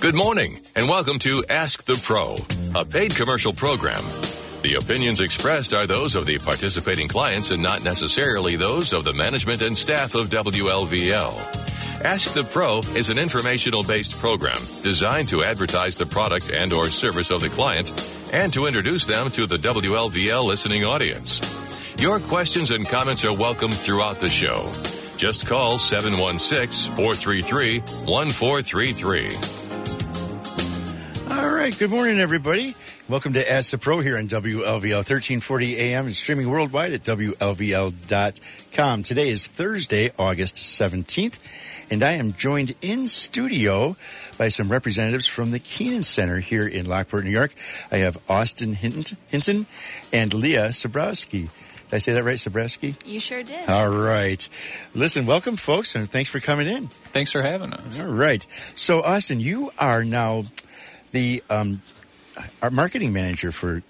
Good morning, and welcome to Ask the Pro, a paid commercial program. The opinions expressed are those of the participating clients and not necessarily those of the management and staff of WLVL. Ask the Pro is an informational based program designed to advertise the product and or service of the client and to introduce them to the WLVL listening audience. Your questions and comments are welcome throughout the show. Just call 716 433 1433. All right. Good morning, everybody. Welcome to Ask the Pro here on WLVL 1340 AM and streaming worldwide at WLVL.com. Today is Thursday, August 17th, and I am joined in studio by some representatives from the Kenan Center here in Lockport, New York. I have Austin Hinton and Leah Sabrowski. Did I say that right, Sabrowski? You sure did. All right. Listen, welcome, folks, and thanks for coming in. Thanks for having us. All right. So, Austin, you are now the um, our marketing manager for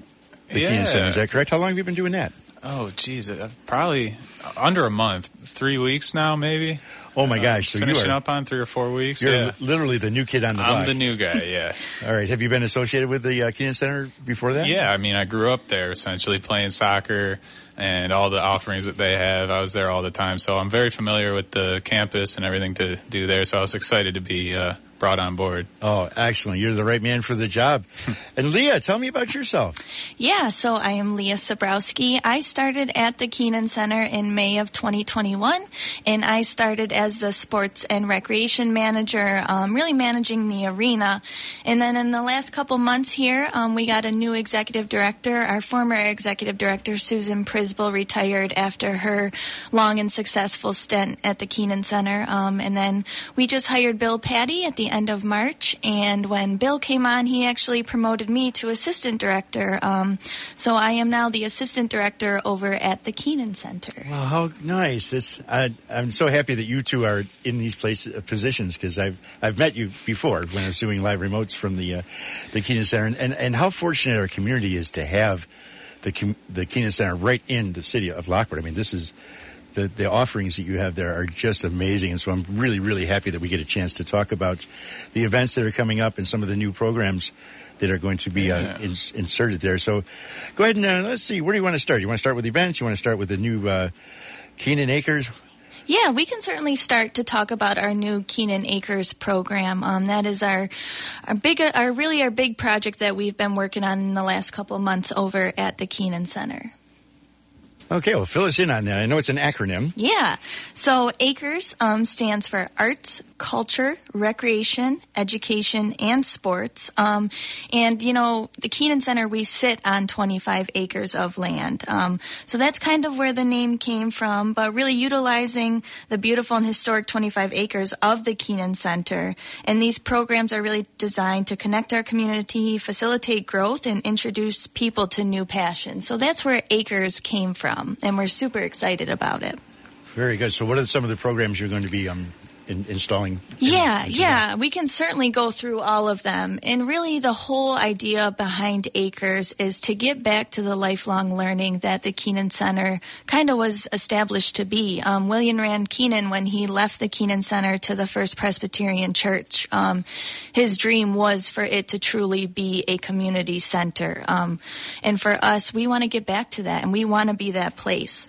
the Yeah. Kenan Center. Is that correct? How long have you been doing that? Oh, geez, uh, probably under a month, three weeks now, maybe. Oh my gosh! So you are Finishing are up on three or four weeks. you're yeah. literally the new kid on the I'm block. the new guy. Yeah, All right. Have you been associated with the uh, Kenan Center before that? yeah. I mean, I grew up there, essentially playing soccer and all the offerings that they have. I was there all the time, so I'm very familiar with the campus and everything to do there. So I was excited to be uh, brought on board. Oh, excellent! You're the right man for the job. and Leah, tell me about yourself. Yeah, so I am Leah Sabrowski. I started at the Kenan Center in May of 2021, and I started as the sports and recreation manager, um, really managing the arena. And then in the last couple months here, um, we got a new executive director. Our former executive director, Susan Prisbel, retired after her long and successful stint at the Kenan Center. Um, and then we just hired Bill Patty at the end of March. And when Bill came on, he actually promoted me to assistant director. Um, so I am now the assistant director over at the Kenan Center. Well, how nice! It's, I, I'm so happy that you two are in these places uh, positions because I've I've met you before when I was doing live remotes from the uh, the Kenan Center, and, and and how fortunate our community is to have the the Kenan Center right in the city of Lockport. I mean, this is. The, the offerings that you have there are just amazing, and so I'm really, really happy that we get a chance to talk about the events that are coming up and some of the new programs that are going to be uh, Yeah. ins- inserted there. So, go ahead and uh, let's see. Where do you want to start? You want to start with events? You want to start with the new uh, Kenan Acres? Yeah, we can certainly start to talk about our new Kenan Acres program. Um, that is our our big, our really our big project that we've been working on in the last couple of months over at the Kenan Center. Okay, well, fill us in on that. I know it's an acronym. Yeah. So ACRES um, stands for Arts, Culture, Recreation, Education, and Sports. Um, and, you know, the Kenan Center, we sit on 25 acres of land. Um, so that's kind of where the name came from, but really utilizing the beautiful and historic 25 acres of the Kenan Center. And these programs are really designed to connect our community, facilitate growth, and introduce people to new passions. So that's where ACRES came from. And we're super excited about it. Very good. So, what are some of the programs you're going to be um, in, installing? Yeah, yeah, we can certainly go through all of them. And really, the whole idea behind Acres is to get back to the lifelong learning that the Kenan Center kind of was established to be. Um, William Rand Kenan, when he left the Kenan Center to the First Presbyterian Church, um, his dream was for it to truly be a community center. Um, and for us, we want to get back to that, and we want to be that place.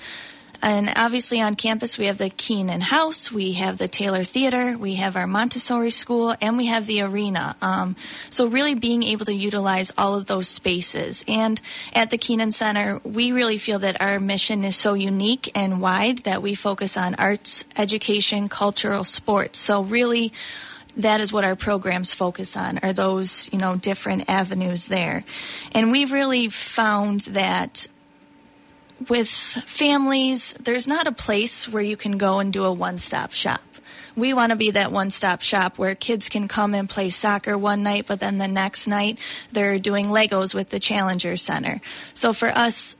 And obviously on campus, we have the Kenan House, we have the Taylor Theater, we have our Montessori School, and we have the arena. Um, so really being able to utilize all of those spaces. And at the Kenan Center, we really feel that our mission is so unique and wide that we focus on arts, education, cultural, sports. So really, that is what our programs focus on are those you know different avenues there and we've really found that with families, there's not a place where you can go and do a one stop shop. We want to be that one stop shop where kids can come and play soccer one night, but then the next night they're doing Legos with the Challenger Center. So for us,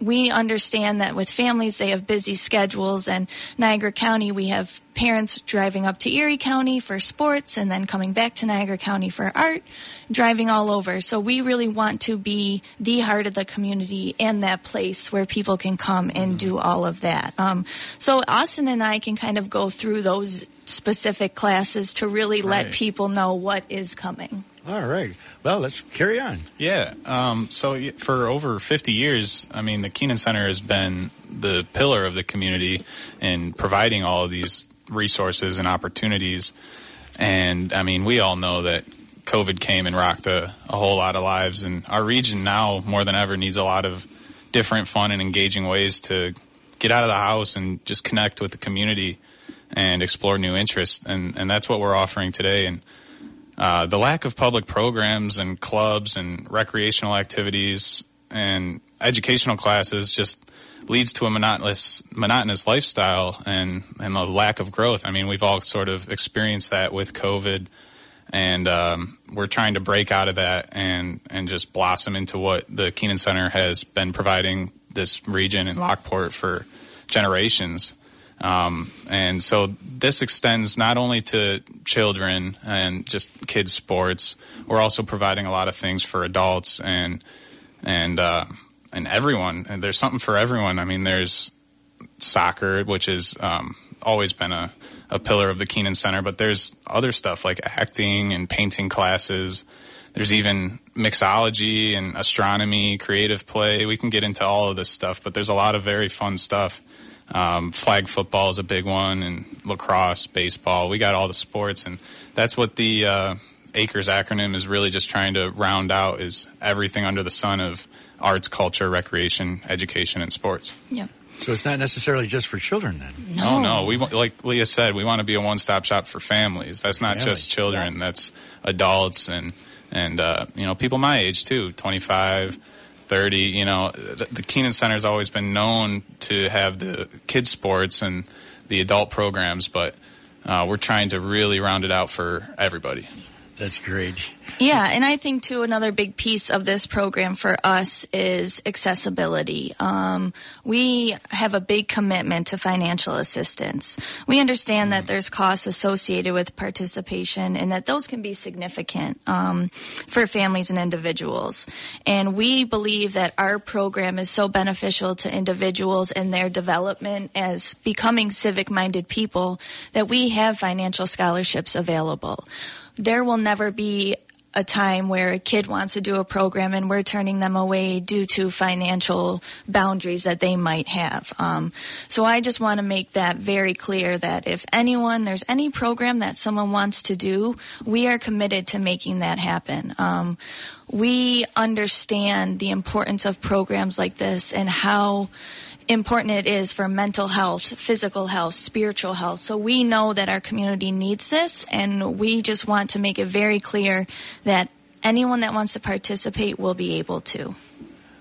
we understand that with families, they have busy schedules, and Niagara County, we have parents driving up to Erie County for sports and then coming back to Niagara County for art, driving all over. So we really want to be the heart of the community and that place where people can come and do all of that. Um, so Austin and I can kind of go through those specific classes to really let people know what is coming. All right. Well, let's carry on. Yeah. Um, so for over 50 years, I mean, the Kenan Center has been the pillar of the community in providing all of these resources and opportunities. And I mean, we all know that COVID came and rocked a, a whole lot of lives, and our region now more than ever needs a lot of different, fun, and engaging ways to get out of the house and just connect with the community and explore new interests. And, and that's what we're offering today. And uh, the lack of public programs and clubs and recreational activities and educational classes just leads to a monotonous monotonous lifestyle and and a lack of growth. I mean, we've all sort of experienced that with COVID, and um, we're trying to break out of that and and just blossom into what the Kenan Center has been providing this region in Lockport for generations. Um, and so this extends not only to children and just kids sports. We're also providing a lot of things for adults and and uh, and everyone. And there's something for everyone. I mean, there's soccer, which has um, always been a, a pillar of the Kenan Center, but there's other stuff like acting and painting classes. There's even mixology and astronomy, creative play. We can get into all of this stuff, but there's a lot of very fun stuff. Um, flag football is a big one, and lacrosse, baseball. We got all the sports, and that's what the uh, ACRES acronym is really just trying to round out is everything under the sun of arts, culture, recreation, education, and sports. Yep. So it's not necessarily just for children then. Oh no, we like Leah said, we want to be a one-stop shop for families. That's not Families. just children. That's adults and and uh, you know people my age too, 25, 30. You know, the, Kenan Center's always been known to have the kids sports and the adult programs, but uh, we're trying to really round it out for everybody. That's great. Yeah, and I think too another big piece of this program for us is accessibility. Um, we have a big commitment to financial assistance. We understand that there's costs associated with participation, and that those can be significant um, for families and individuals. And we believe that our program is so beneficial to individuals and their development as becoming civic-minded people that we have financial scholarships available there will never be a time where a kid wants to do a program and we're turning them away due to financial boundaries that they might have. Um, so I just want to make that very clear that if anyone, there's any program that someone wants to do, we are committed to making that happen. Um, we understand the importance of programs like this and how important it is for mental health, physical health, spiritual health. So we know that our community needs this, and we just want to make it very clear that anyone that wants to participate will be able to.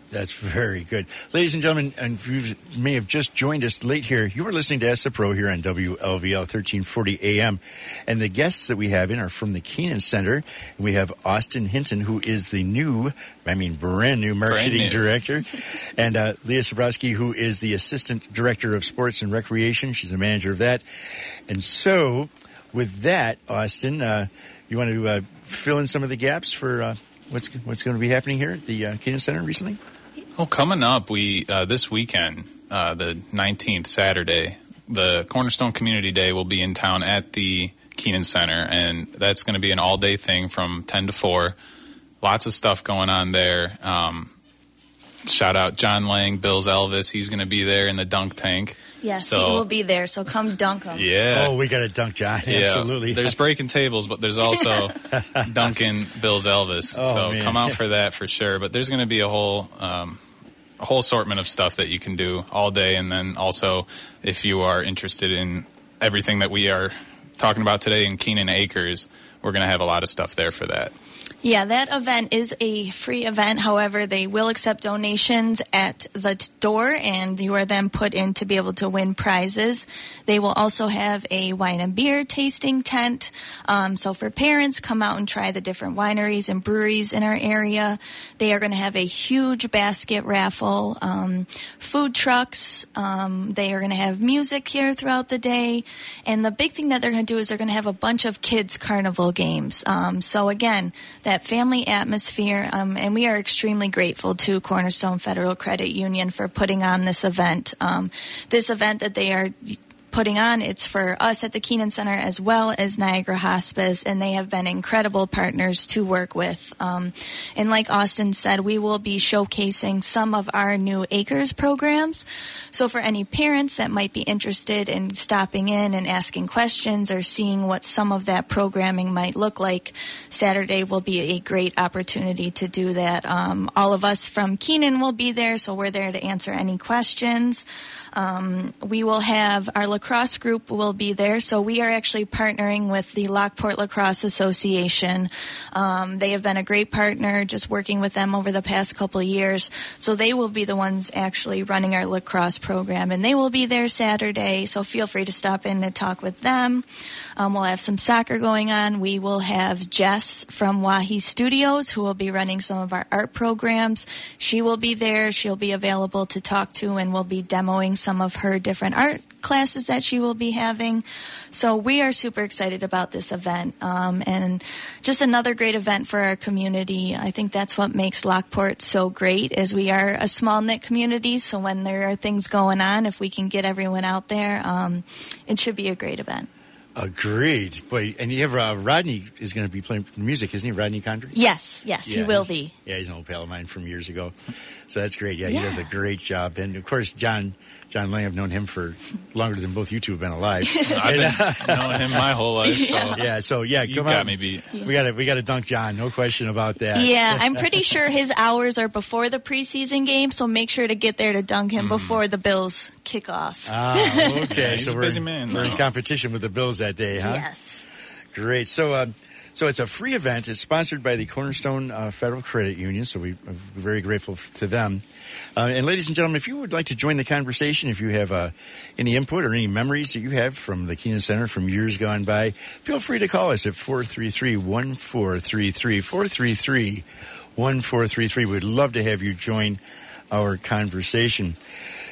That's very good. Ladies and gentlemen, and you may have just joined us late here. You are listening to Ask the Pro here on WLVL 1340 AM. And the guests that we have in are from the Kenan Center. We have Austin Hinton, who is the new, I mean, brand new marketing new. director. and uh, Leah Sobrowski, who is the assistant director of sports and recreation. She's a manager of that. And so, with that, Austin, uh, you want to uh, fill in some of the gaps for uh, what's, what's going to be happening here at the uh, Kenan Center recently? Oh, coming up, we uh, this weekend, uh, the 19th, Saturday, the Cornerstone Community Day will be in town at the Kenan Center, and that's going to be an all-day thing from 10 to 4. Lots of stuff going on there. Um, shout out John Lang, Bill's Elvis. He's going to be there in the dunk tank. Yes, So- he will be there, so come dunk him. Yeah. Oh, we got to dunk John. Yeah, Absolutely. There's breaking tables, but there's also dunking Bill's Elvis. Oh, so man. come out for that for sure. But there's going to be a whole um, a whole assortment of stuff that you can do all day, and then also if you are interested in everything that we are talking about today in Kenan Acres, we're going to have a lot of stuff there for that. Yeah, that event is a free event. However, they will accept donations at the door, and you are then put in to be able to win prizes. They will also have a wine and beer tasting tent. Um, so for parents, come out and try the different wineries and breweries in our area. They are going to have a huge basket raffle, um, food trucks. Um, they are going to have music here throughout the day, and the big thing that they're going to do is they're going to have a bunch of kids carnival games. Um, so again, that family atmosphere, um, and we are extremely grateful to Cornerstone Federal Credit Union for putting on this event. Um, this event that they are putting on. It's for us at the Kenan Center as well as Niagara Hospice, and they have been incredible partners to work with. Um, and like Austin said, we will be showcasing some of our new Acres programs. So for any parents that might be interested in stopping in and asking questions or seeing what some of that programming might look like, Saturday will be a great opportunity to do that. Um, all of us from Kenan will be there, so we're there to answer any questions. Um, we will have our lacrosse group will be there. So we are actually partnering with the Lockport Lacrosse Association. Um, they have been a great partner, just working with them over the past couple years. So they will be the ones actually running our lacrosse program, and they will be there Saturday. So feel free to stop in and talk with them. Um, we'll have some soccer going on. We will have Jess from Wahi Studios who will be running some of our art programs. She will be there. She'll be available to talk to, and we'll be demoing some of her different art classes that she will be having. So we are super excited about this event um, and just another great event for our community. I think that's what makes Lockport so great is we are a small knit community. So when there are things going on, if we can get everyone out there, um, it should be a great event. Agreed. Boy, and you have uh, Rodney is going to be playing music, isn't he? Rodney Condry? Yes, yes, Yeah, he will be. Yeah, he's an old pal of mine from years ago. So that's great. Yeah, he does a great job. And of course, John John Lang, I've known him for longer than both you two have been alive. I've been knowing him my whole life, so yeah, so yeah, you come got on. me beat. We got to we got to dunk John. No question about that. Yeah, I'm pretty sure his hours are before the preseason game, so make sure to get there to dunk him before the Bills kick off. Ah, okay. he's so a we're, busy man, we're in competition with the Bills that day, huh? Yes. Great. So, uh, so it's a free event. It's sponsored by the Cornerstone uh, Federal Credit Union. So we, are very grateful to them. Uh, and ladies and gentlemen, if you would like to join the conversation, if you have uh, any input or any memories that you have from the Kenan Center from years gone by, feel free to call us at 433-1433, 433-1433. We'd love to have you join our conversation.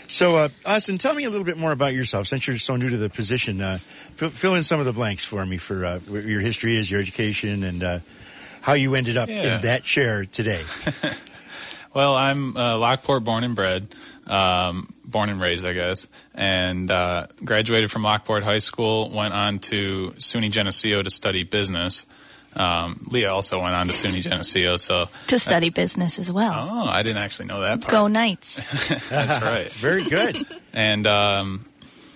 So, uh, Austin, tell me a little bit more about yourself. Since you're so new to the position, uh, fill, fill in some of the blanks for me for uh, your history is, your education, and uh, how you ended up Yeah. in that chair today. Well, I'm uh, Lockport born and bred, um, born and raised, I guess, and uh, graduated from Lockport High School. Went on to SUNY Geneseo to study business. Um, Leah also went on to SUNY Geneseo, so To study business as well. oh, I didn't actually know that part. Go Knights. That's right. Very good. And um,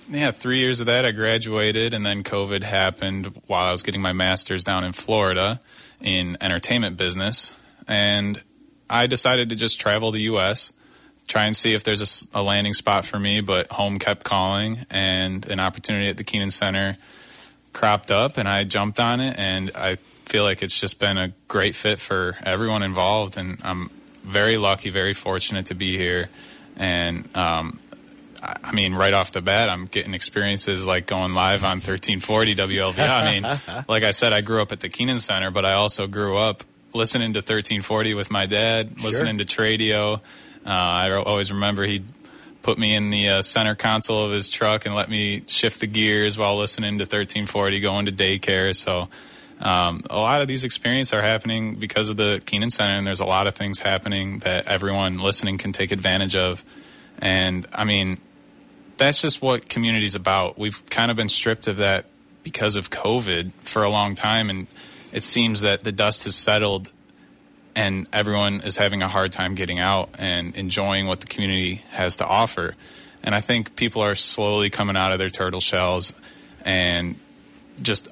yeah, three years of that, I graduated, and then COVID happened while I was getting my master's down in Florida in entertainment business. And I decided to just travel the U.S., try and see if there's a landing spot for me, but home kept calling, and an opportunity at the Kenan Center cropped up, and I jumped on it, and I feel like it's just been a great fit for everyone involved, and I'm very lucky, very fortunate to be here. And um, I mean, right off the bat, I'm getting experiences like going live on 1340 WLV. I mean, like I said, I grew up at the Kenan Center, but I also grew up listening to 1340 with my dad, listening to Tradio. Uh, I always remember he'd put me in the uh, center console of his truck and let me shift the gears while listening to 1340, going to daycare. So um, a lot of these experiences are happening because of the Kenan Center, and there's a lot of things happening that everyone listening can take advantage of. And I mean, that's just what community's about. We've kind of been stripped of that because of COVID for a long time, and it seems that the dust has settled and everyone is having a hard time getting out and enjoying what the community has to offer. And I think people are slowly coming out of their turtle shells and just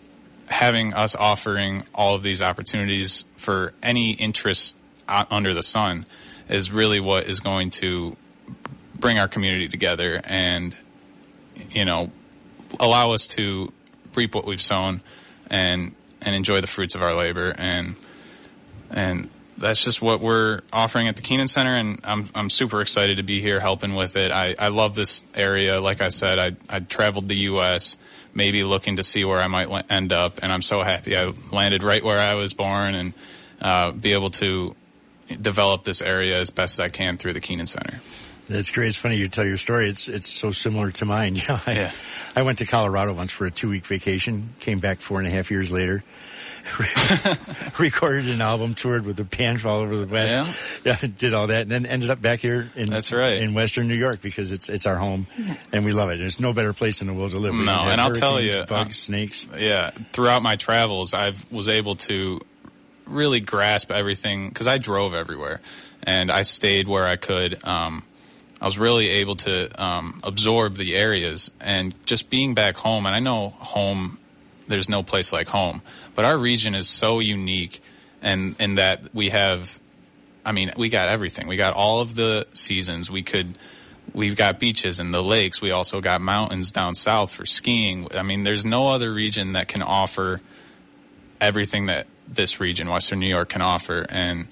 having us offering all of these opportunities for any interest under the sun is really what is going to bring our community together and you know allow us to reap what we've sown and and enjoy the fruits of our labor and and that's just what we're offering at the Kenan Center, and I'm I'm super excited to be here helping with it. I, I love this area. Like I said, I I traveled the U.S. maybe looking to see where I might end up, and I'm so happy I landed right where I was born and uh, be able to develop this area as best as I can through the Kenan Center. That's great. It's funny you tell your story. It's it's so similar to mine. You know, I, Yeah. I went to Colorado once for a two week vacation. Came back four and a half years later, recorded an album, toured with the band all over the West. Yeah. yeah, did all that, and then ended up back here in That's right. in Western New York because it's it's our home, and we love it. There's no better place in the world to live. We No, and I'll tell you, bugs, uh, snakes. yeah throughout my travels i was able to really grasp everything because i drove everywhere and i stayed where i could um, i was really able to um, absorb the areas and just being back home and i know home there's no place like home but our region is so unique and in that we have i mean we got everything we got all of the seasons we could we've got beaches and the lakes. We also got mountains down south for skiing. I mean, there's no other region that can offer everything that this region, Western New York, can offer. And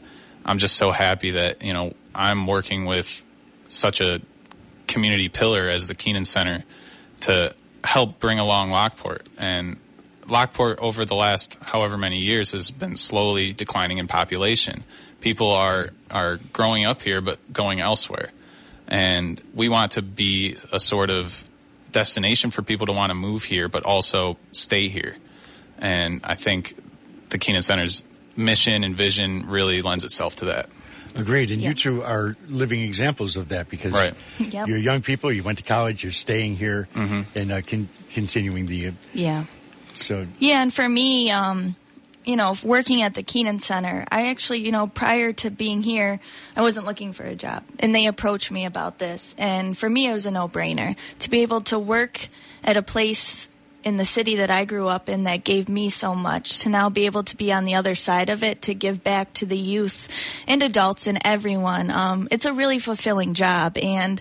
I'm just so happy that, you know, I'm working with such a community pillar as the Kenan Center to help bring along Lockport. And Lockport, over the last however many years, has been slowly declining in population. People are, are growing up here but going elsewhere and we want to be a sort of destination for people to want to move here but also stay here and i think the kenan center's mission and vision really lends itself to that Agreed, and Yeah. you two are living examples of that because Right. Yep. you're young people. You went to college. You're staying here Mm-hmm. and uh, con- continuing the. Uh, Yeah. So Yeah, and for me, um, you know, working at the Kenan Center, I actually, you know, prior to being here, I wasn't looking for a job. And they approached me about this. And for me, it was a no brainer to be able to work at a place in the city that I grew up in that gave me so much to now be able to be on the other side of it to give back to the youth and adults and everyone. Um, it's a really fulfilling job. And,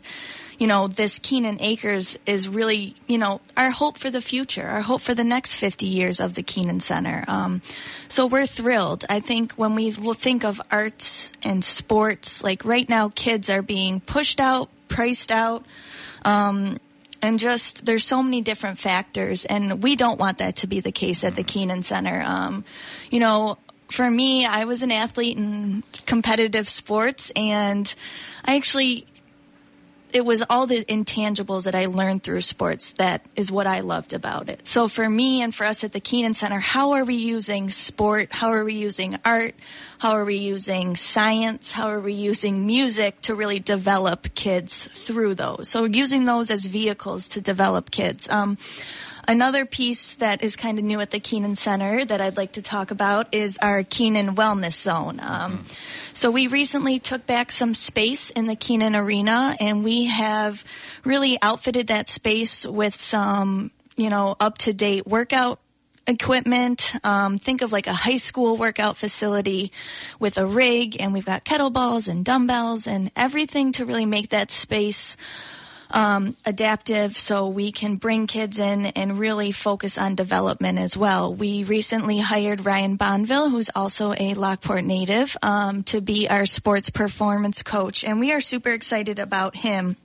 you know, this Kenan Acres is really, you know, our hope for the future, our hope for the next 50 years of the Kenan Center. Um, so we're thrilled. I think when we think of arts and sports, like right now, kids are being pushed out, priced out. Um, and just there's so many different factors, and we don't want that to be the case at the Kenan Center. Um, you know, for me, I was an athlete in competitive sports, and I actually it was all the intangibles that I learned through sports that is what I loved about it. So for me and for us at the Kenan Center, how are we using sport? How are we using art? How are we using science? How are we using music to really develop kids through those? So using those as vehicles to develop kids. Um, Another piece that is kind of new at the Kenan Center that I'd like to talk about is our Kenan Wellness Zone. Um, So we recently took back some space in the Kenan Arena, and we have really outfitted that space with some, you know, up to date workout equipment. Um, think of like a high school workout facility with a rig, and we've got kettlebells and dumbbells and everything to really make that space um, adaptive so we can bring kids in and really focus on development as well. We recently hired Ryan Bonville, who's also a Lockport native, um, to be our sports performance coach, and we are super excited about him.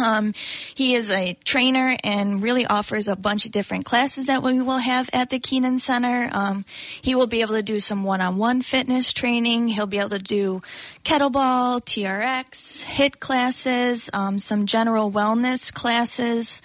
Um, he is a trainer and really offers a bunch of different classes that we will have at the Kenan Center. Um, he will be able to do some one-on-one fitness training. He'll be able to do kettlebell, TRX, HIIT classes, um, some general wellness classes,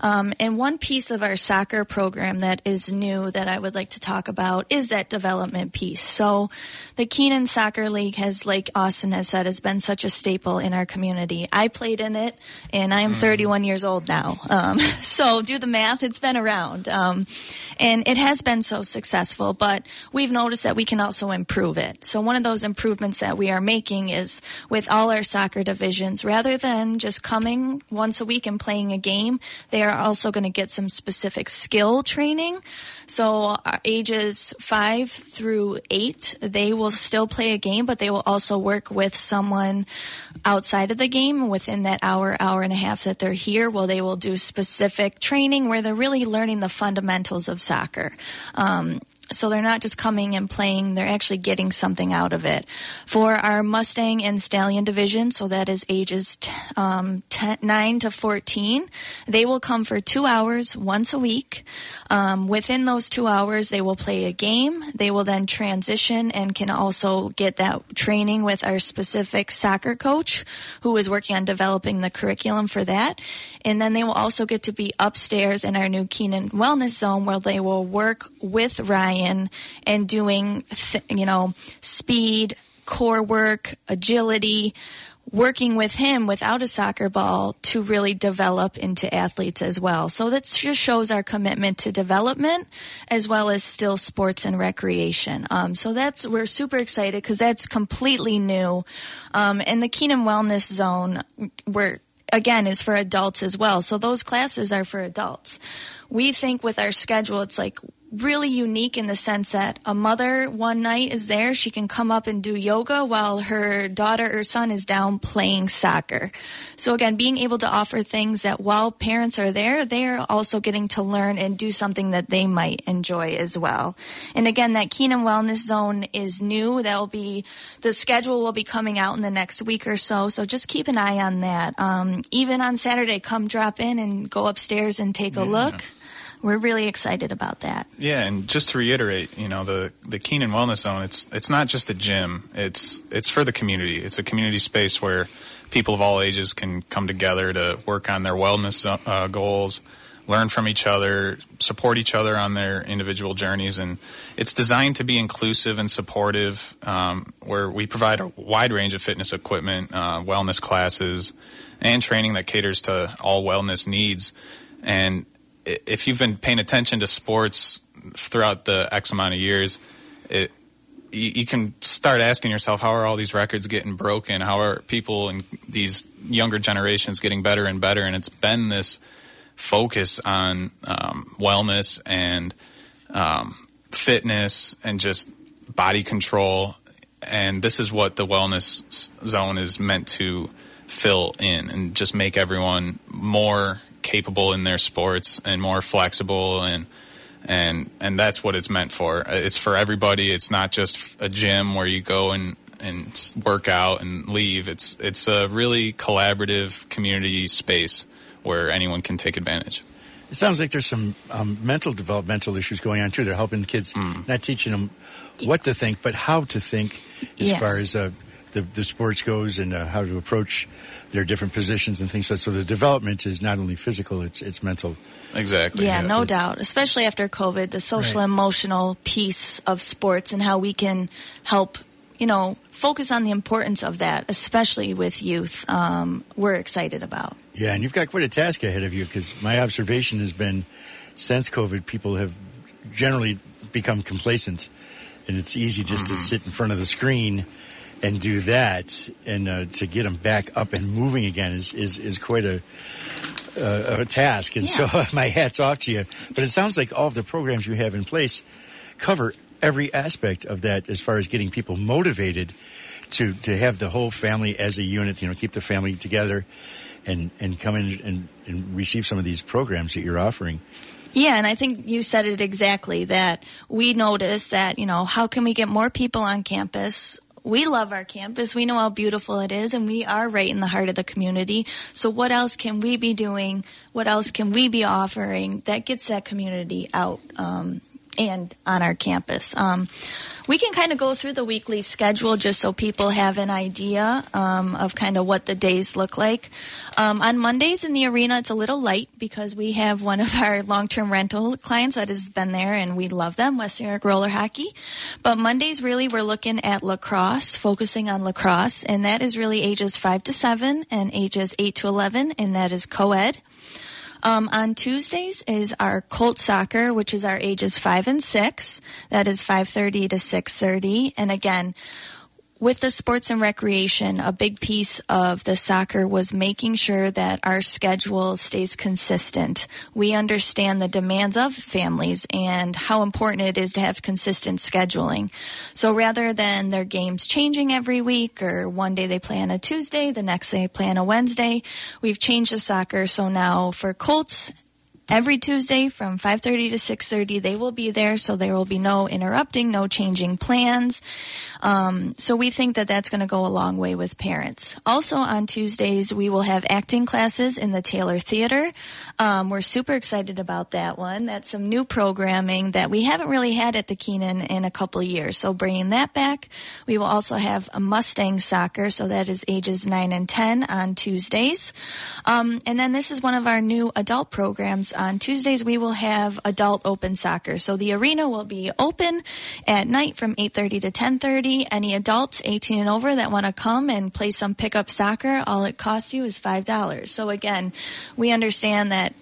um, and one piece of our soccer program that is new that I would like to talk about is that development piece. So, the Kenan Soccer League has, like Austin has said, has been such a staple in our community. I played in it, and I am 31 years old now. Um, so, do the math; it's been around, um, and it has been so successful. But we've noticed that we can also improve it. So, one of those improvements that we are making is with all our soccer divisions, rather than just coming once a week and playing a game, they are also going to get some specific skill training. So uh, ages five through eight, they will still play a game, but they will also work with someone outside of the game within that hour, hour and a half that they're here. Well, they will do specific training where they're really learning the fundamentals of soccer. Um, so they're not just coming and playing, they're actually getting something out of it. For our Mustang and Stallion division, so that is ages t- um, 10, 9 to 14, they will come for two hours once a week. Um, within those two hours, they will play a game. They will then transition and can also get that training with our specific soccer coach who is working on developing the curriculum for that. And then they will also get to be upstairs in our new Kenan Wellness Zone where they will work with Ryan Ryan and doing, th- you know, speed, core work, agility, working with him without a soccer ball to really develop into athletes as well. So that just shows our commitment to development as well as still sports and recreation. Um, so that's we're super excited because that's completely new. Um, and the Kenan Wellness Zone, where again is for adults as well. So those classes are for adults. We think with our schedule, it's like really unique in the sense that a mother one night is there, she can come up and do yoga while her daughter or son is down playing soccer. So again, being able to offer things that while parents are there, they are also getting to learn and do something that they might enjoy as well. And again, that Kenan Wellness Zone is new. That will be, the schedule will be coming out in the next week or so. So just keep an eye on that. Um, even on Saturday, come drop in and go upstairs and take a yeah. look we're really excited about that. Yeah, and just to reiterate, you know, the the Kenan Wellness Zone, it's it's not just a gym. It's it's for the community. It's a community space where people of all ages can come together to work on their wellness uh, goals, learn from each other, support each other on their individual journeys, and it's designed to be inclusive and supportive. Um, where we provide a wide range of fitness equipment, uh, wellness classes, and training that caters to all wellness needs. And if you've been paying attention to sports throughout the X amount of years, it, you, you, can start asking yourself, how are all these records getting broken? How are people in these younger generations getting better and better? And it's been this focus on um, wellness and um, fitness and just body control. And this is what the wellness zone is meant to fill in and just make everyone more capable in their sports and more flexible and and and that's what it's meant for. It's for everybody. It's not just a gym where you go and and work out and leave. It's it's a really collaborative community space where anyone can take advantage. It sounds like there's some um, mental developmental issues going on too. They're helping kids, mm. not teaching them what to think, but how to think as yeah. far as uh, the, the sports goes and uh, how to approach their different positions and things like that. So the development is not only physical, it's it's mental. Exactly. Yeah, no doubt. Especially after COVID, the social right. emotional piece of sports and how we can help, you know, focus on the importance of that, especially with youth. Um, we're excited about. Yeah, and you've got quite a task ahead of you because my observation has been since COVID, people have generally become complacent, and it's easy just mm-hmm. to sit in front of the screen and do that, and uh, to get them back up and moving again is is, is quite a a task. And yeah. so my hats off to you. But it sounds like all of the programs you have in place cover every aspect of that as far as getting people motivated to to have the whole family as a unit. You know, keep the family together. And, and come in and, and receive some of these programs that you're offering. Yeah, and I think you said it exactly that we notice that, you know, how can we get more people on campus we love our campus. We know how beautiful it is, and we are right in the heart of the community. So, what else can we be doing? What else can we be offering that gets that community out um, and on our campus? Um, we can kind of go through the weekly schedule just so people have an idea um, of kind of what the days look like. Um, on Mondays in the arena, it's a little light because we have one of our long-term rental clients that has been there and we love them, West York Roller Hockey. But Mondays, really, we're looking at lacrosse, focusing on lacrosse, and that is really ages 5 to 7 and ages 8 to 11, and that is co-ed. Um, on Tuesdays is our Colt soccer, which is our ages five and six. That is five thirty to six thirty. And again, with the sports and recreation, a big piece of the soccer was making sure that our schedule stays consistent. We understand the demands of families and how important it is to have consistent scheduling. So rather than their games changing every week or one day they play on a Tuesday, the next day they play on a Wednesday, we've changed the soccer. So now for Colts every Tuesday from 5:30 to 6:30 they will be there so there will be no interrupting no changing plans um, so we think that that's going to go a long way with parents. Also on Tuesdays we will have acting classes in the Taylor Theater. Um, we're super excited about that one. That's some new programming that we haven't really had at the Kenan in a couple years. So bringing that back we will also have a Mustang soccer. So that is ages 9 and 10 on Tuesdays. Um, and then this is one of our new adult programs. On Tuesdays we will have adult open soccer. So the arena will be open at night from 8:30 to 10:30. Any adults 18 and over that want to come and play some pickup soccer, all it costs you is five dollars. So again, we understand that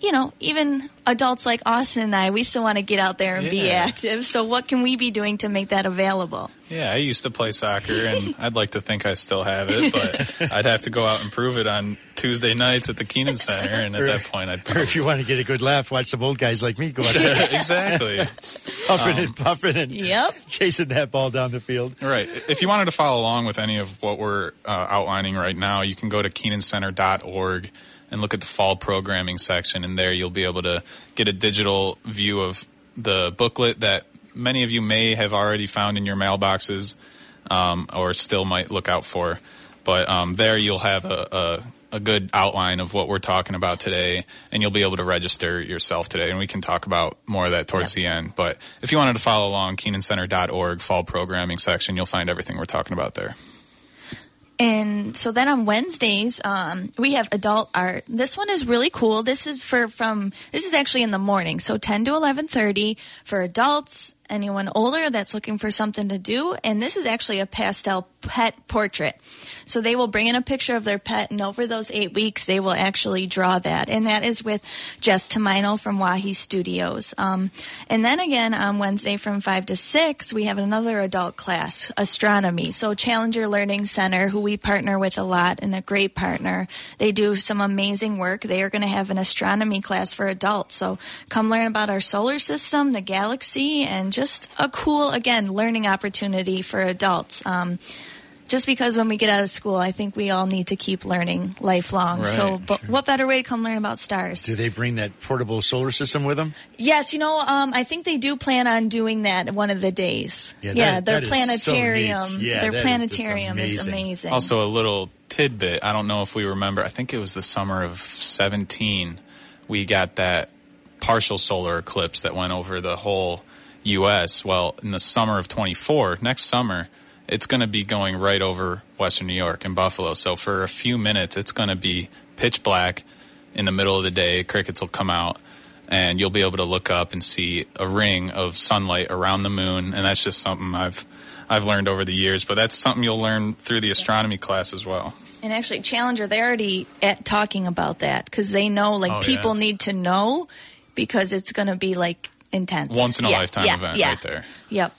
you know, even adults like Austin and I, we still want to get out there and yeah. be active. So, what can we be doing to make that available? Yeah, I used to play soccer, and I'd like to think I still have it, but I'd have to go out and prove it on Tuesday nights at the Kenan Center, and at or, that point, I'd. Probably... Or if you want to get a good laugh, watch some old guys like me go out there. exactly. puffing um, and puffing and yep. chasing that ball down the field. Right. If you wanted to follow along with any of what we're uh, outlining right now, you can go to kenancenter.org and look at the fall programming section, and there you'll be able to get a digital view of the booklet that many of you may have already found in your mailboxes um, or still might look out for. But um, there you'll have a, a, a, good outline of what we're talking about today, and you'll be able to register yourself today. And we can talk about more of that towards yeah. the end. But if you wanted to follow along, kenancenter.org, fall programming section, you'll find everything we're talking about there. And so then on Wednesdays, um, we have adult art. This one is really cool. This is for from this is actually in the morning, so ten to eleven thirty for adults anyone older that's looking for something to do. And this is actually a pastel pet portrait. So they will bring in a picture of their pet, and over those eight weeks, they will actually draw that. And that is with Jess Tamino from Wahi Studios. Um, and then again, on Wednesday from 5 to 6, we have another adult class, astronomy. So Challenger Learning Center, who we partner with a lot and a great partner, they do some amazing work. They are going to have an astronomy class for adults. So come learn about our solar system, the galaxy, and just a cool, again, learning opportunity for adults. Um, just because when we get out of school, I think we all need to keep learning lifelong. Right, so, but sure. what better way to come learn about stars? Do they bring that portable solar system with them? Yes, you know, um, I think they do plan on doing that one of the days. Yeah, that, yeah their planetarium, so yeah, their planetarium is amazing. is amazing. Also, a little tidbit. I don't know if we remember. I think it was the summer of seventeen. We got that partial solar eclipse that went over the whole U.S. Well, in the summer of 24, next summer, it's going to be going right over Western New York and Buffalo. So for a few minutes, it's going to be pitch black in the middle of the day. Crickets will come out, and you'll be able to look up and see a ring of sunlight around the moon. And that's just something I've I've learned over the years. But that's something you'll learn through the astronomy class as well. And actually, Challenger, they're already at talking about that because they know like oh, people yeah. need to know because it's going to be like intense. Once in a yeah, lifetime yeah, event, right there. Yep.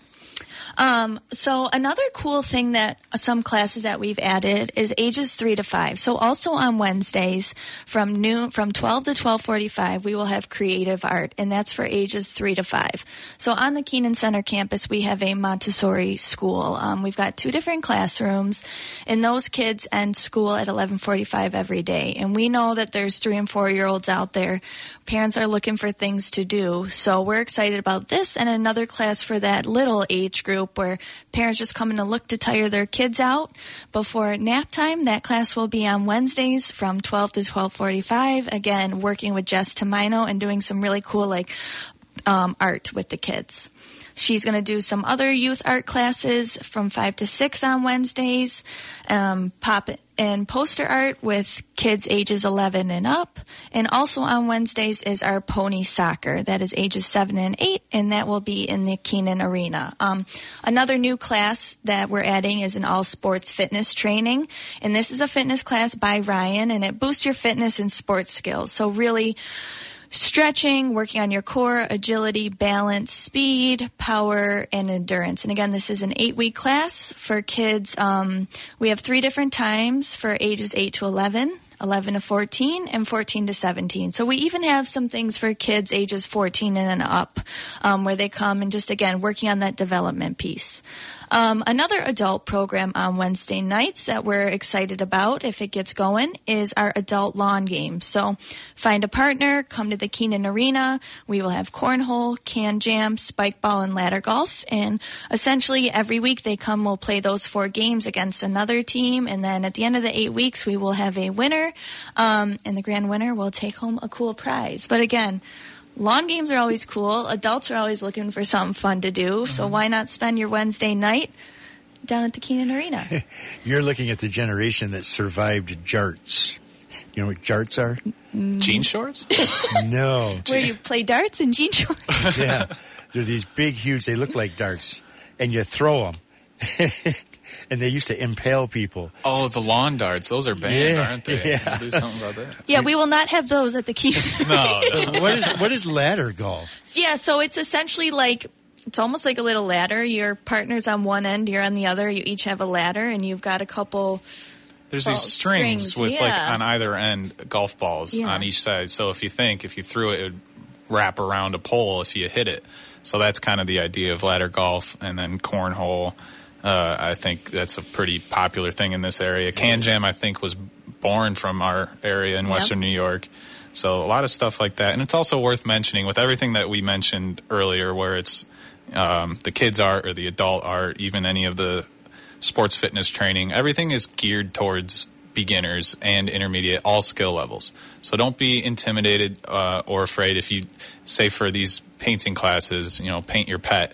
Um, so another cool thing that some classes that we've added is ages three to five. So also on Wednesdays from noon, from 12 to 1245, we will have creative art and that's for ages three to five. So on the Kenan Center campus, we have a Montessori school. Um, we've got two different classrooms and those kids end school at 1145 every day. And we know that there's three and four year olds out there. Parents are looking for things to do. So we're excited about this and another class for that little age group where parents just come in to look to tire their kids out before nap time. That class will be on Wednesdays from 12 to 1245. Again, working with Jess Tamino and doing some really cool like um, art with the kids. She's going to do some other youth art classes from 5 to 6 on Wednesdays, um, pop and poster art with kids ages 11 and up. And also on Wednesdays is our pony soccer. That is ages 7 and 8, and that will be in the Kenan Arena. Um, another new class that we're adding is an all sports fitness training. And this is a fitness class by Ryan, and it boosts your fitness and sports skills. So really, stretching, working on your core, agility, balance, speed, power, and endurance. And again, this is an eight week class for kids. Um, we have three different times for ages 8 to 11. 11 to 14 and 14 to 17. So we even have some things for kids ages 14 and up, um, where they come and just again working on that development piece. Um, another adult program on Wednesday nights that we're excited about, if it gets going, is our adult lawn game. So find a partner, come to the Kenan Arena. We will have cornhole, KanJam, spike ball, and ladder golf. And essentially every week they come, we'll play those four games against another team. And then at the end of the eight weeks, we will have a winner. Um, and the grand winner will take home a cool prize. But again, lawn games are always cool. Adults are always looking for something fun to do. So mm-hmm. why not spend your Wednesday night down at the Kenan Arena? You're looking at the generation that survived jarts. You know what jarts are? Jean shorts? No. Where you play darts in jean shorts. yeah, they're these big, huge. They look like darts, and you throw them. And they used to impale people. Oh, the lawn darts. Those are banned, Yeah, aren't they? yeah. Do something about that. Yeah, we will not have those at the key. No, no. What is what is ladder golf? yeah, so it's essentially like it's almost like a little ladder. Your partner's on one end, you're on the other. You each have a ladder, and you've got a couple. There's Well, these strings, strings, with like on either end golf balls Yeah. on each side. So if you think if you threw it, it would wrap around a pole if you hit it. So that's kind of the idea of ladder golf, and then cornhole. Uh, I think that's a pretty popular thing in this area. KanJam, I think, was born from our area in Yep. Western New York. So a lot of stuff like that, and it's also worth mentioning with everything that we mentioned earlier, where it's um, the kids art or the adult art, even any of the sports fitness training, everything is geared towards beginners and intermediate, all skill levels. So don't be intimidated uh, or afraid if you say for these painting classes, you know, paint your pet.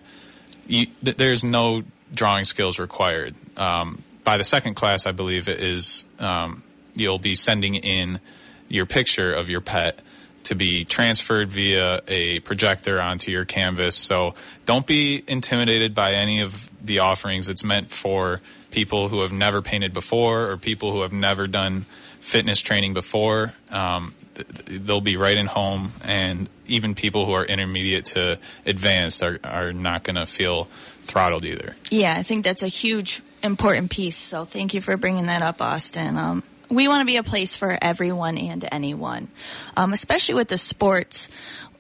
You, th- there's no drawing skills required. Um, by the second class, I believe it is um, you'll be sending in your picture of your pet to be transferred via a projector onto your canvas. So don't be intimidated by any of the offerings. It's meant for people who have never painted before or people who have never done fitness training before. Um, th- th- they'll be right in home, and even people who are intermediate to advanced are, are not going to feel throttled either. Yeah, I think that's a huge, important piece. So thank you for bringing that up, Austin. Um, we want to be a place for everyone and anyone, um, especially with the sports.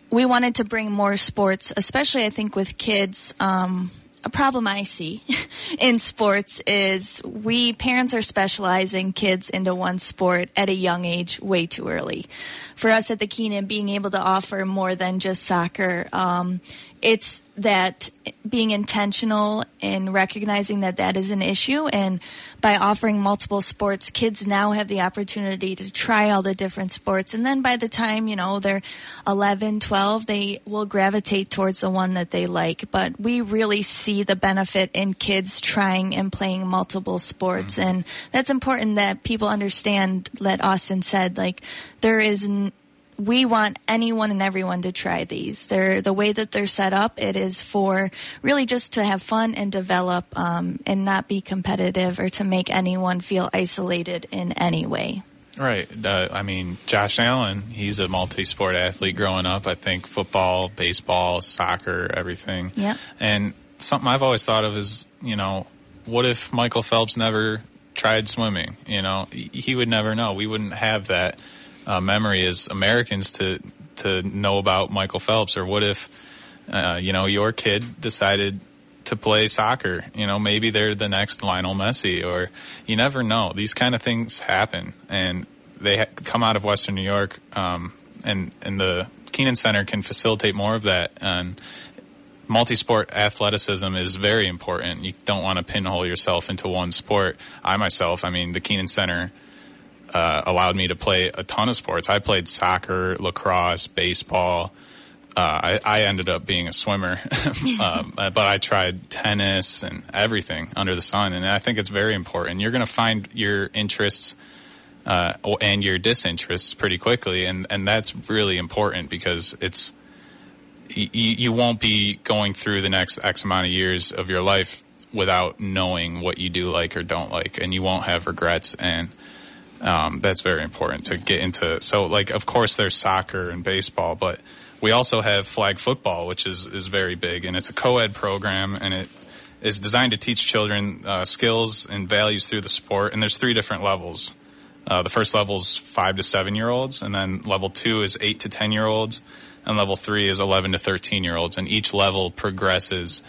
We wanted to bring more sports, especially I think with kids. Um, a problem I see in sports is we parents are specializing kids into one sport at a young age way too early. For us at the Kenan, being able to offer more than just soccer, um, it's that being intentional in recognizing that that is an issue and by offering multiple sports kids now have the opportunity to try all the different sports. And then by the time you know they're 11 12 they will gravitate towards the one that they like. But we really see the benefit in kids trying and playing multiple sports. Mm-hmm. And that's important that people understand that Austin said like there is n- we want anyone and everyone to try these. They're the way that they're set up. It is for really just to have fun and develop, um, and not be competitive or to make anyone feel isolated in any way. Right. Uh, I mean, Josh Allen, he's a multi sport athlete growing up. I think football, baseball, soccer, everything. Yep. And something I've always thought of is, you know, what if Michael Phelps never tried swimming? You know, he would never know. We wouldn't have that uh, memory as Americans to to know about Michael Phelps. Or what if, uh, you know, your kid decided to play soccer? You know, maybe they're the next Lionel Messi, or you never know. These kind of things happen, and they ha- come out of Western New York, um, and and the Kenan Center can facilitate more of that. And multi-sport athleticism is very important. You don't want to pinhole yourself into one sport. I myself, I mean, the Kenan Center uh, allowed me to play a ton of sports. I played soccer, lacrosse, baseball. Uh, I, I ended up being a swimmer, um, but I tried tennis and everything under the sun. And I think it's very important. You're going to find your interests uh, and your disinterests pretty quickly, and and that's really important because it's you, you won't be going through the next X amount of years of your life without knowing what you do like or don't like, and you won't have regrets. And um, that's very important to get into. So, like, of course, there's soccer and baseball, but we also have flag football, which is is very big, and it's a co-ed program, and it is designed to teach children uh, skills and values through the sport. And there's three different levels. Uh, the first level is five to seven year olds, and then level two is eight to ten year olds, and level three is 11 to 13 year olds. And each level progresses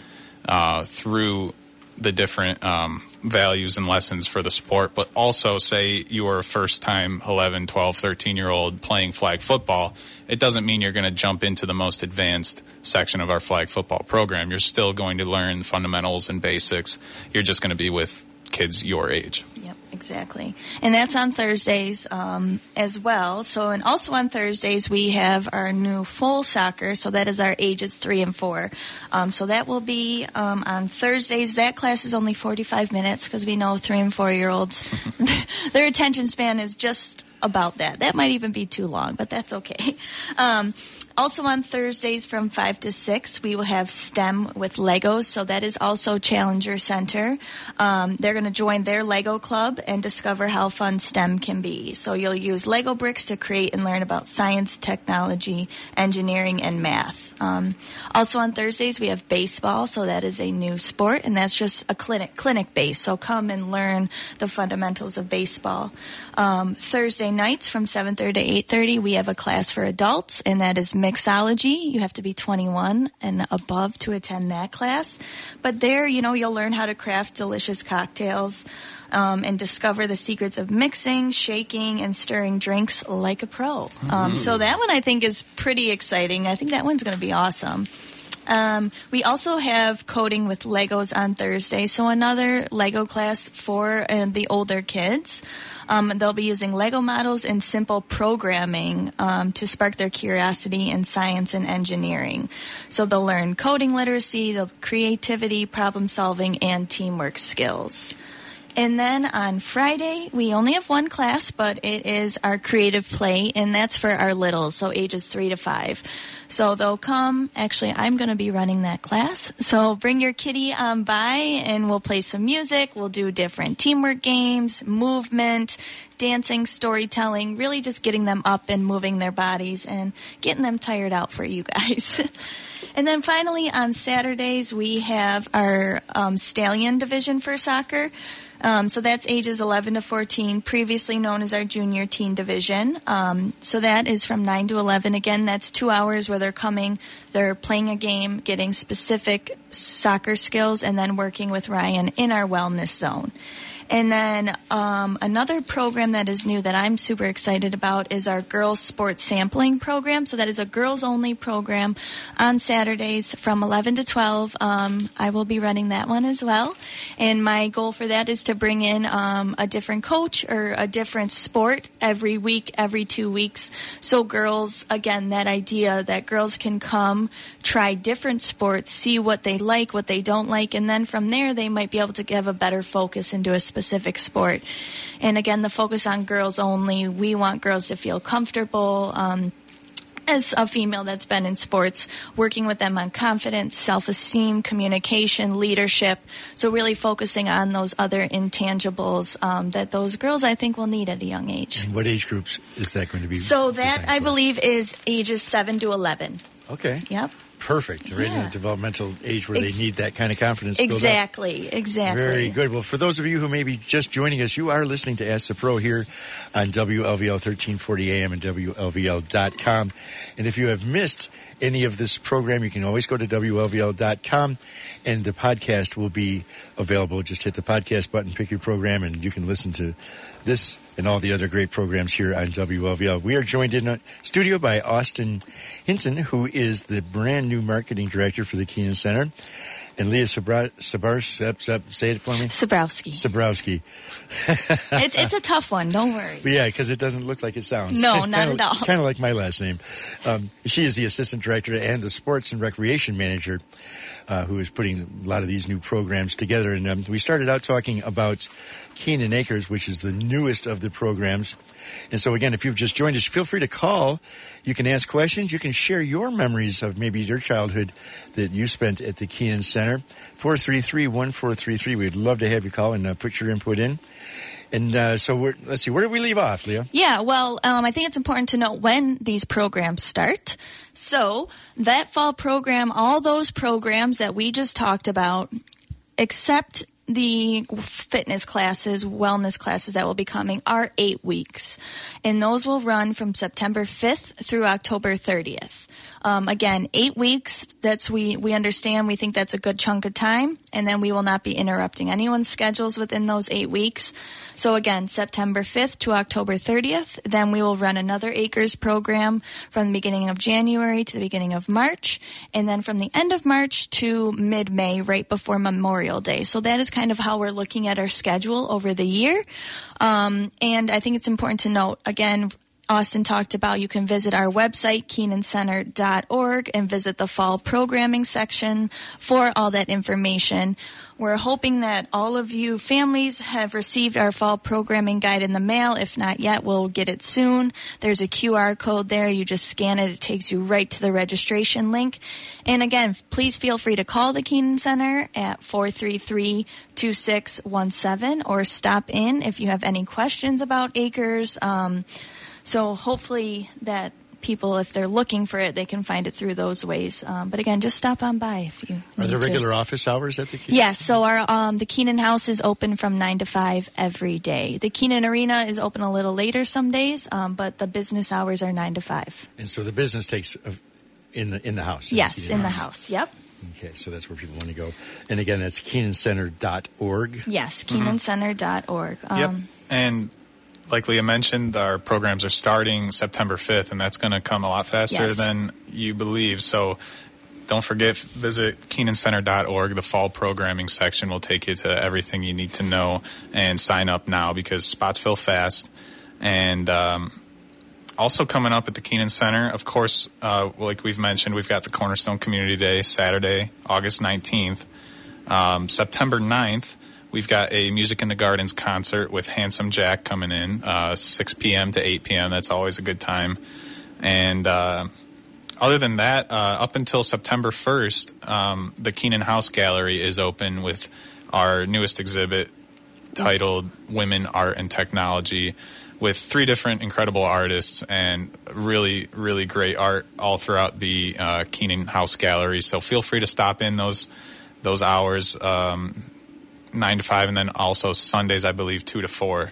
uh, through the different um, values and lessons for the sport. But also, say you are a first time 11, 12, 13 year old playing flag football, it doesn't mean you're going to jump into the most advanced section of our flag football program. You're still going to learn fundamentals and basics. You're just going to be with kids your age. Exactly. And that's on Thursdays um, as well. So, and also on Thursdays, we have our new full soccer. So, that is our ages three and four. Um, so, that will be um, on Thursdays. That class is only 45 minutes because we know three and four year olds, their attention span is just about that. That might even be too long, but that's okay. Also on Thursdays from 5 to 6, we will have STEM with Legos. So that is also Challenger Center. Um, they're going to join their Lego club and discover how fun STEM can be. So you'll use Lego bricks to create and learn about science, technology, engineering, and math. Um, also on Thursdays, we have baseball. So that is a new sport, and that's just a clinic, clinic base. So come and learn the fundamentals of baseball. Um, Thursday nights from 7.30 to 8.30, we have a class for adults, and that is mixology. You have to be 21 and above to attend that class. But there, you know, you'll learn how to craft delicious cocktails um, and discover the secrets of mixing, shaking, and stirring drinks like a pro. Um, so that one I think is pretty exciting. I think that one's going to be awesome. Um, we also have coding with Legos on Thursday, so another Lego class for uh, the older kids. Um, they'll be using Lego models and simple programming um, to spark their curiosity in science and engineering. So they'll learn coding literacy, the creativity, problem solving, and teamwork skills. And then on Friday, we only have one class, but it is our creative play, and that's for our littles, so ages three to five. So they'll come. Actually, I'm going to be running that class. So bring your kitty on by, and we'll play some music. We'll do different teamwork games, movement, dancing, storytelling, really just getting them up and moving their bodies and getting them tired out for you guys. And then finally on Saturdays we have our um, stallion division for soccer. Um, so that's ages 11 to 14, previously known as our junior teen division. Um, so that is from 9 to 11. Again, that's two hours where they're coming, they're playing a game, getting specific soccer skills, and then working with Ryan in our wellness zone. And then um, another program that is new that I'm super excited about is our girls sports sampling program. So that is a girls only program on Saturdays from 11 to 12. Um, I will be running that one as well. And my goal for that is to bring in um, a different coach or a different sport every week, every two weeks. So girls, again, that idea that girls can come, try different sports, see what they like, what they don't like, and then from there they might be able to have a better focus into a specific sport. And again, the focus on girls only. We want girls to feel comfortable. Um, as a female that's been in sports, working with them on confidence, self-esteem, communication, leadership. So really focusing on those other intangibles um, that those girls I think will need at a young age. And what age groups is that going to be? So that I for? believe is ages seven to eleven. Okay. Yep. Perfect. Right in Yeah. the developmental age where Ex- they need that kind of confidence. Exactly. Exactly. Very good. Well, for those of you who may be just joining us, you are listening to Ask the Pro here on WLVL 1340 AM and WLVL.com. And if you have missed any of this program, you can always go to WLVL.com and the podcast will be available. Just hit the podcast button, pick your program, and you can listen to this and all the other great programs here on WLVL. We are joined in a studio by Austin Hinson, who is the brand new marketing director for the Kenan Center. And Leah Sabra- Sabar, Sab, Sab, say it for me. Sabrowski. Sabrowski. it's, it's a tough one. Don't worry. But yeah, because it doesn't look like it sounds. No, not Kinda- at all. Kind of like my last name. Um, she is the assistant director and the sports and recreation manager, uh, who is putting a lot of these new programs together. And um, we started out talking about Kenan Acres, which is the newest of the programs. And so again, if you've just joined us, feel free to call. You can ask questions. You can share your memories of maybe your childhood that you spent at the Kenan Center. 433-1433. We'd love to have you call and uh, put your input in. And uh, so let's see, where did we leave off, Leah? Yeah, well, um, I think it's important to note when these programs start. So that fall program, all those programs that we just talked about, except the fitness classes, wellness classes that will be coming are eight weeks. And those will run from September 5th through October 30th. Um, again, eight weeks. That's we we understand. We think that's a good chunk of time, and then we will not be interrupting anyone's schedules within those eight weeks. So again, September 5th to October 30th. Then we will run another Acres program from the beginning of January to the beginning of March, and then from the end of March to mid-May, right before Memorial Day. So that is kind of how we're looking at our schedule over the year. Um, and I think it's important to note again Austin talked about, you can visit our website, kenancenter.org, and visit the fall programming section for all that information. We're hoping that all of you families have received our fall programming guide in the mail. If not yet, we'll get it soon. There's a QR code there. You just scan it. It takes you right to the registration link. And again, please feel free to call the Kenan Center at 433-2617 or stop in if you have any questions about acres. Um, so hopefully that people, if they're looking for it, they can find it through those ways. Um, but again, just stop on by if you. Are need there to. regular office hours at the Kenan? Yes, so our um, the Kenan House is open from nine to five every day. The Kenan Arena is open a little later some days, um, but the business hours are nine to five. And so the business takes uh, in the in the house. Yes, Kenan in the house. Yep. Okay, so that's where people want to go. And again, that's kenancenter.org. Yes, kenancenter.org. Um, Yep. And like Leah mentioned, our programs are starting September 5th, and that's going to come a lot faster Yes. than you believe. So don't forget, visit kenancenter.org. The fall programming section will take you to everything you need to know and sign up now because spots fill fast. And um, also coming up at the Kenan Center, of course, uh, like we've mentioned, we've got the Cornerstone Community Day Saturday, August 19th. Um, September 9th, we've got a Music in the Gardens concert with Handsome Jack coming in, uh, 6 p.m. to 8 p.m. That's always a good time. And uh, other than that, uh, up until September 1st, um, the Kenan House Gallery is open with our newest exhibit titled Women, Art, and Technology with three different incredible artists and really, really great art all throughout the uh, Kenan House Gallery. So feel free to stop in those those hours, um, nine to five, and then also Sundays, I believe, two to four.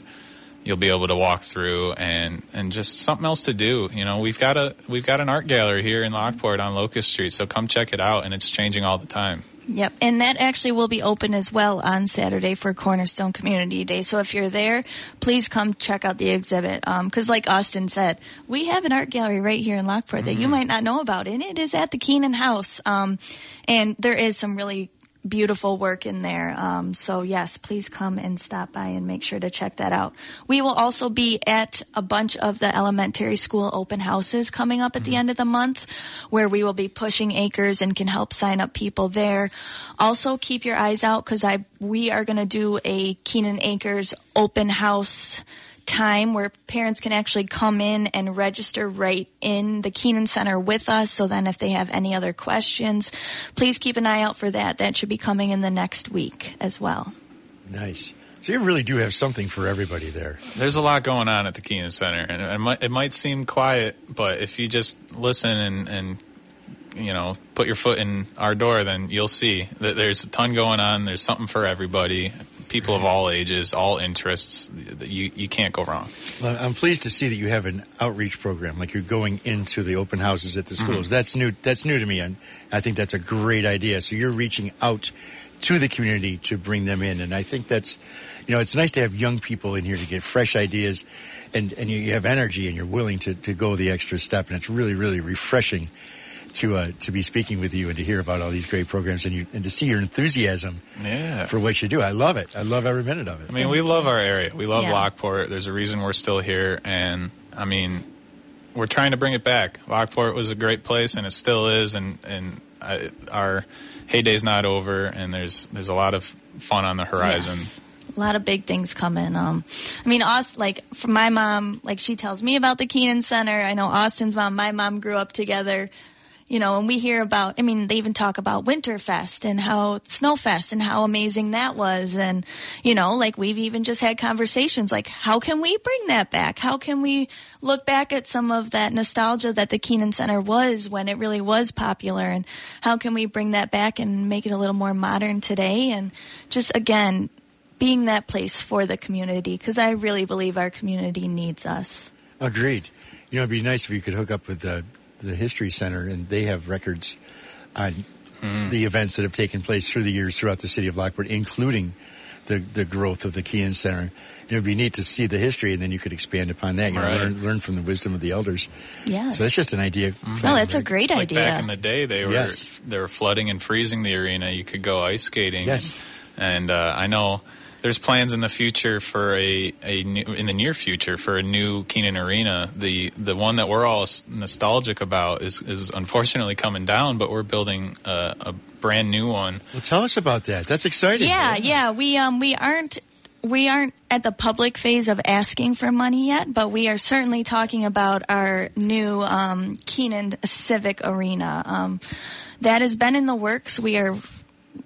You'll be able to walk through and, and just something else to do. You know, we've got a we've got an art gallery here in Lockport on Locust Street, so come check it out, and it's changing all the time. Yep, and that actually will be open as well on Saturday for Cornerstone Community Day. So if you're there, please come check out the exhibit. Because, like Austin said, we have an art gallery right here in Lockport that you might not know about, and it is at the Kenan House. Um, and there is some really beautiful work in there. Um, so yes, please come and stop by and make sure to check that out. We will also be at a bunch of the elementary school open houses coming up at the end of the month where we will be pushing acres and can help sign up people there. Also keep your eyes out because I, we are going to do a Kenan Acres open house time where parents can actually come in and register right in the Kenan Center with us. So then if they have any other questions, please keep an eye out for that. That should be coming in the next week as well. Nice. So you really do have something for everybody there. There's a lot going on at the Kenan Center, and it might, it might seem quiet, but if you just listen and, and you know put your foot in our door, then you'll see that there's a ton going on. There's something for everybody, people of all ages, all interests. You you can't go wrong. Well, I'm pleased to see that you have an outreach program, like you're going into the open houses at the mm-hmm. schools. That's new. That's new to me, and I think that's a great idea. So you're reaching out to the community to bring them in, and I think that's, you know, it's nice to have young people in here to get fresh ideas, and and you, you have energy and you're willing to to go the extra step, and it's really really refreshing. To uh, to be speaking with you and to hear about all these great programs and you and to see your enthusiasm Yeah. for what you do, I love it. I love every minute of it. I mean, we love our area. We love Yeah. Lockport. There's a reason we're still here, and I mean, we're trying to bring it back. Lockport was a great place, and it still is, and and I, our heyday's not over, and there's there's a lot of fun on the horizon. Yes. A lot of big things coming. Um, I mean, Aust like for my mom, like she tells me about the Kenan Center. I know Austin's mom, my mom grew up together. You know, and we hear about. I mean, they even talk about Winterfest and how Snowfest and how amazing that was. And you know, like we've even just had conversations like, how can we bring that back? How can we look back at some of that nostalgia that the Kenan Center was when it really was popular, and how can we bring that back and make it a little more modern today? And just again, being that place for the community because I really believe our community needs us. Agreed. You know, it'd be nice if you could hook up with the, the History Center, and they have records on the events that have taken place through the years throughout the city of Lockport, including the, the growth of the Kenan Center. It would be neat to see the history, and then you could expand upon that. You know, learn, learn from the wisdom of the elders. Yeah. So that's just an idea. no, that's a great Like idea. back in the day, they were Yes. they were flooding and freezing the arena. You could go ice skating. Yes. And uh, I know there's plans in the future for a, a new, in the near future for a new Kenan Arena. The the one that we're all nostalgic about is is unfortunately coming down, but we're building a, a brand new one. Well, tell us about that. That's exciting. Yeah, yeah. We um we aren't we aren't at the public phase of asking for money yet, but we are certainly talking about our new um, Kenan Civic Arena. Um, that has been in the works. We are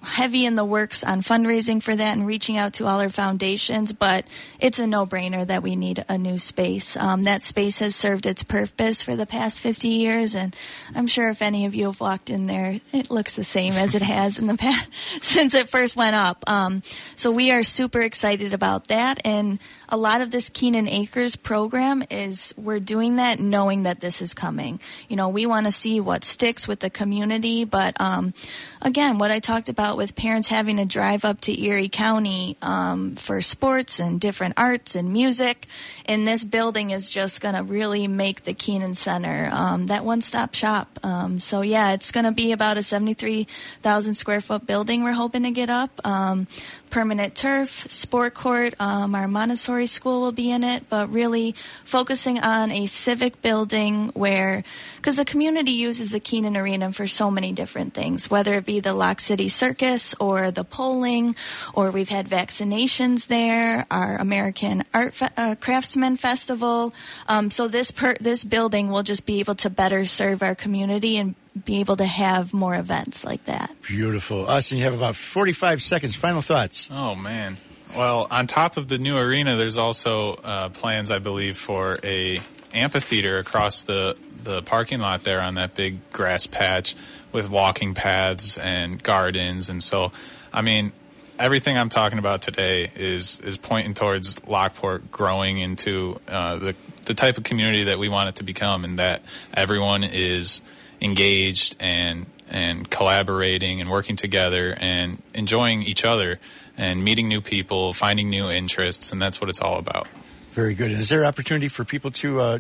heavy in the works on fundraising for that and reaching out to all our foundations, but it's a no-brainer that we need a new space. Um, that space has served its purpose for the past 50 years, and I'm sure if any of you have walked in there, it looks the same as it has in the past since it first went up. Um, so we are super excited about that, and a lot of this Kenan Acres program is we're doing that knowing that this is coming. You know, we want to see what sticks with the community, but um, again, what I talked about with parents having to drive up to Erie County um, for sports and different arts and music, and this building is just going to really make the Kenan Center um, that one-stop shop. Um, so yeah, it's going to be about a 73,000 square foot building we're hoping to get up. Permanent turf, sport court. Um, our Montessori school will be in it, but really focusing on a civic building where, because the community uses the Kenan Arena for so many different things, whether it be the Lock City Circus or the polling, or we've had vaccinations there, our American Art Fe- uh, Craftsman Festival. Um, so this per- this building will just be able to better serve our community and be able to have more events like that. Beautiful. Austin, you have about 45 seconds. Final thoughts. Oh, man. Well, on top of the new arena, there's also uh, plans, I believe, for a amphitheater across the, the parking lot there on that big grass patch with walking paths and gardens. And so, I mean, everything I'm talking about today is is pointing towards Lockport growing into uh, the the type of community that we want it to become, and that everyone is – engaged and and collaborating and working together and enjoying each other and meeting new people, finding new interests, and that's what it's all about. Very good. Is there opportunity for people to uh,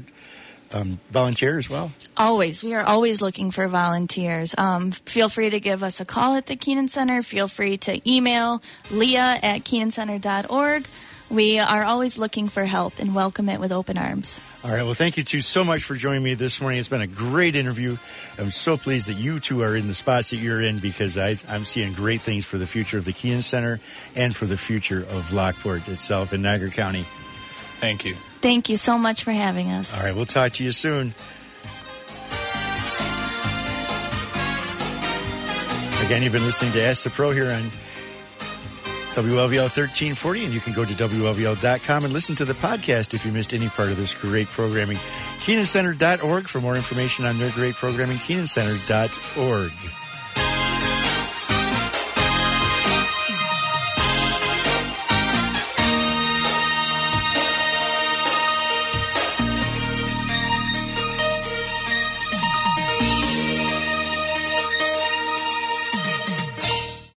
um, volunteer as well? Always. We are always looking for volunteers. Um, feel free to give us a call at the Kenan Center. Feel free to email leah at kenancenter.org. We are always looking for help and welcome it with open arms. All right. Well, thank you two so much for joining me this morning. It's been a great interview. I'm so pleased that you two are in the spots that you're in because I, am seeing great things for the future of the Kenan Center and for the future of Lockport itself in Niagara County. Thank you. Thank you so much for having us. All right. We'll talk to you soon. Again, you've been listening to Ask the Pro here on WLVL 1340, and you can go to WLVL.com and listen to the podcast if you missed any part of this great programming. KenanCenter.org for more information on their great programming, KenanCenter.org.